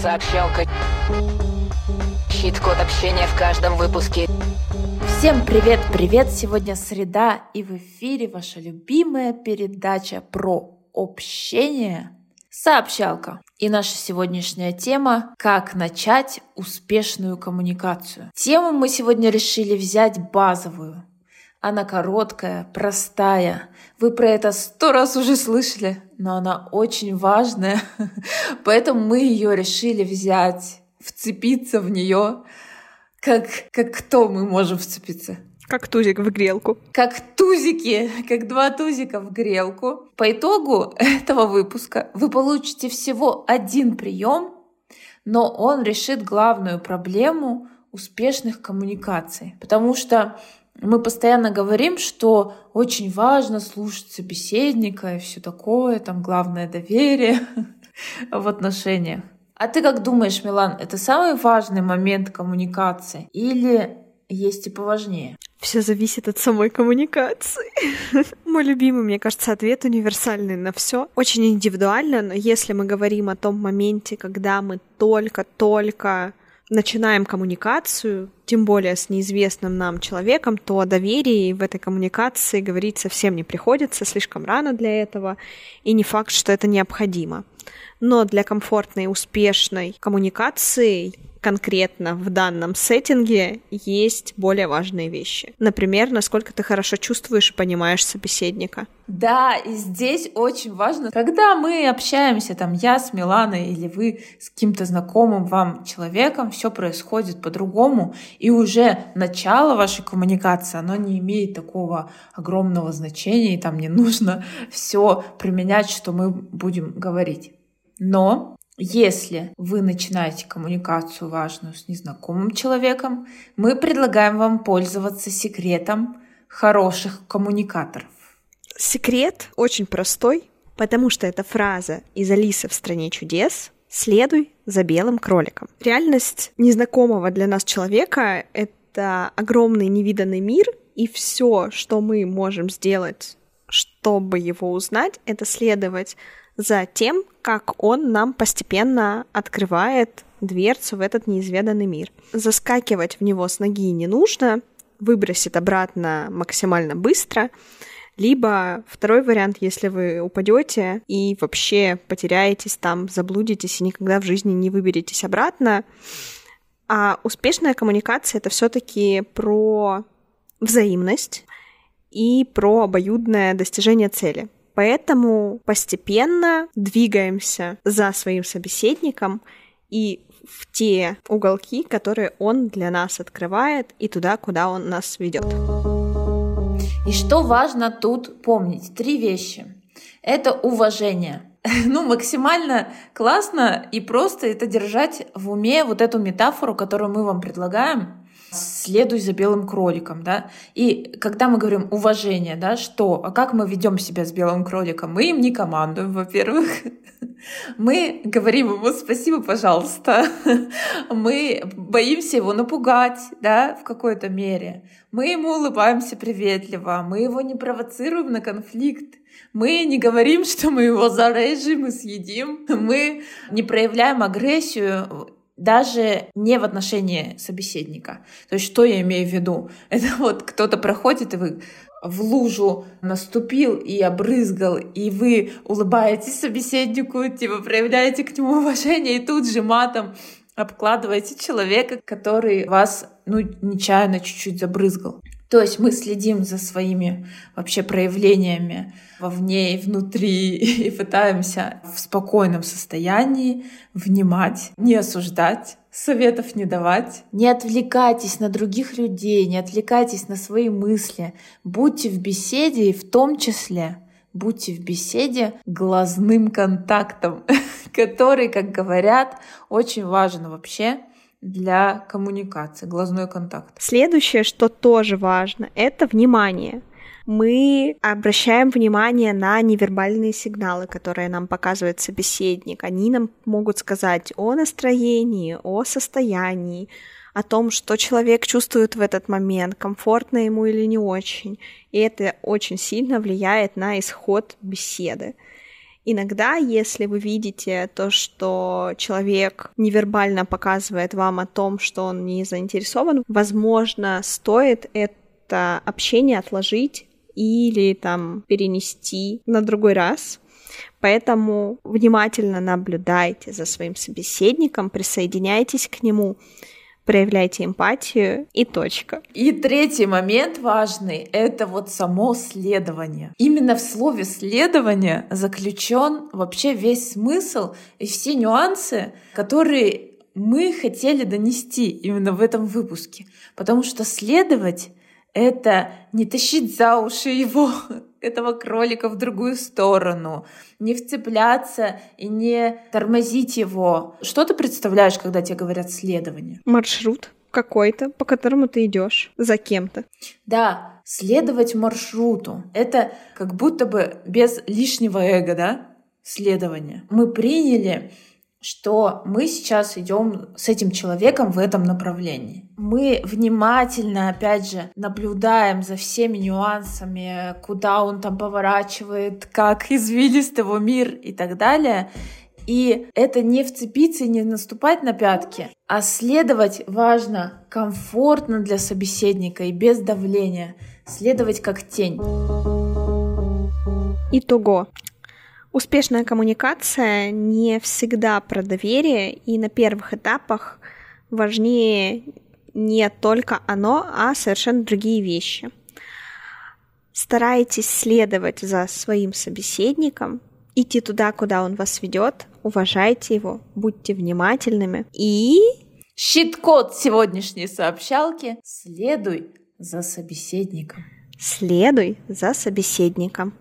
Сообщалка. Щит-код общения в каждом выпуске. Всем привет-привет! Сегодня среда, и в эфире ваша любимая передача про общение Сообщалка. И наша сегодняшняя тема «Как начать успешную коммуникацию». Тему мы сегодня решили взять базовую. Она короткая, простая. Вы про это сто раз уже слышали, но она очень важная. Поэтому мы ее решили взять, вцепиться в нее. Как, как кто мы можем вцепиться? Как тузик в грелку. Как тузики, как два тузика в грелку. По итогу этого выпуска вы получите всего один прием, но он решит главную проблему успешных коммуникаций. Потому что мы постоянно говорим, что очень важно слушать собеседника и все такое, там главное доверие в отношениях. А ты как думаешь, Милан, это самый важный момент коммуникации или есть и поважнее? Все зависит от самой коммуникации. Мой любимый, мне кажется, ответ универсальный на все. Очень индивидуально, но если мы говорим о том моменте, когда мы только-только начинаем коммуникацию, тем более с неизвестным нам человеком, то о доверии в этой коммуникации говорить совсем не приходится, слишком рано для этого, и не факт, что это необходимо. Но для комфортной, успешной коммуникации конкретно в данном сеттинге есть более важные вещи. Например, насколько ты хорошо чувствуешь и понимаешь собеседника. Да, и здесь очень важно, когда мы общаемся, там, я с Миланой или вы с каким-то знакомым вам человеком, все происходит по-другому, и уже начало вашей коммуникации, оно не имеет такого огромного значения, и там не нужно все применять, что мы будем говорить. Но если вы начинаете коммуникацию важную с незнакомым человеком, мы предлагаем вам пользоваться секретом хороших коммуникаторов. Секрет очень простой, потому что это фраза из Алисы в стране чудес «Следуй за белым кроликом». Реальность незнакомого для нас человека — это огромный невиданный мир, и все, что мы можем сделать, чтобы его узнать, это следовать за тем, как он нам постепенно открывает дверцу в этот неизведанный мир. Заскакивать в него с ноги не нужно, выбросит обратно максимально быстро. Либо второй вариант, если вы упадете и вообще потеряетесь там, заблудитесь и никогда в жизни не выберетесь обратно. А успешная коммуникация это все-таки про взаимность и про обоюдное достижение цели. Поэтому постепенно двигаемся за своим собеседником и в те уголки, которые он для нас открывает, и туда, куда он нас ведет. И что важно тут помнить? Три вещи. Это уважение. Ну, максимально классно и просто это держать в уме вот эту метафору, которую мы вам предлагаем следуй за белым кроликом, да. И когда мы говорим уважение, да, что, а как мы ведем себя с белым кроликом? Мы им не командуем, во-первых. Мы говорим ему спасибо, пожалуйста. Мы боимся его напугать, да, в какой-то мере. Мы ему улыбаемся приветливо, мы его не провоцируем на конфликт. Мы не говорим, что мы его зарежем и съедим. Мы не проявляем агрессию даже не в отношении собеседника. То есть что я имею в виду? Это вот кто-то проходит, и вы в лужу наступил и обрызгал, и вы улыбаетесь собеседнику, типа проявляете к нему уважение, и тут же матом обкладываете человека, который вас, ну, нечаянно чуть-чуть забрызгал. То есть мы следим за своими вообще проявлениями вовне и внутри и пытаемся в спокойном состоянии внимать, не осуждать, советов не давать. Не отвлекайтесь на других людей, не отвлекайтесь на свои мысли. Будьте в беседе и в том числе будьте в беседе глазным контактом, который, как говорят, очень важен вообще для коммуникации, глазной контакт. Следующее, что тоже важно, это внимание. Мы обращаем внимание на невербальные сигналы, которые нам показывает собеседник. Они нам могут сказать о настроении, о состоянии, о том, что человек чувствует в этот момент, комфортно ему или не очень. И это очень сильно влияет на исход беседы. Иногда, если вы видите то, что человек невербально показывает вам о том, что он не заинтересован, возможно, стоит это общение отложить или там перенести на другой раз. Поэтому внимательно наблюдайте за своим собеседником, присоединяйтесь к нему, проявляйте эмпатию и точка. И третий момент важный — это вот само следование. Именно в слове «следование» заключен вообще весь смысл и все нюансы, которые мы хотели донести именно в этом выпуске. Потому что следовать — это не тащить за уши его, этого кролика в другую сторону, не вцепляться и не тормозить его. Что ты представляешь, когда тебе говорят следование? Маршрут какой-то, по которому ты идешь за кем-то. Да, следовать маршруту. Это как будто бы без лишнего эго, да? Следование. Мы приняли что мы сейчас идем с этим человеком в этом направлении. Мы внимательно, опять же, наблюдаем за всеми нюансами, куда он там поворачивает, как извилист его мир и так далее. И это не вцепиться и не наступать на пятки, а следовать важно комфортно для собеседника и без давления. Следовать как тень. Итого. Успешная коммуникация не всегда про доверие, и на первых этапах важнее не только оно, а совершенно другие вещи. Старайтесь следовать за своим собеседником, идти туда, куда он вас ведет, уважайте его, будьте внимательными и... Щит-код сегодняшней сообщалки «Следуй за собеседником». Следуй за собеседником.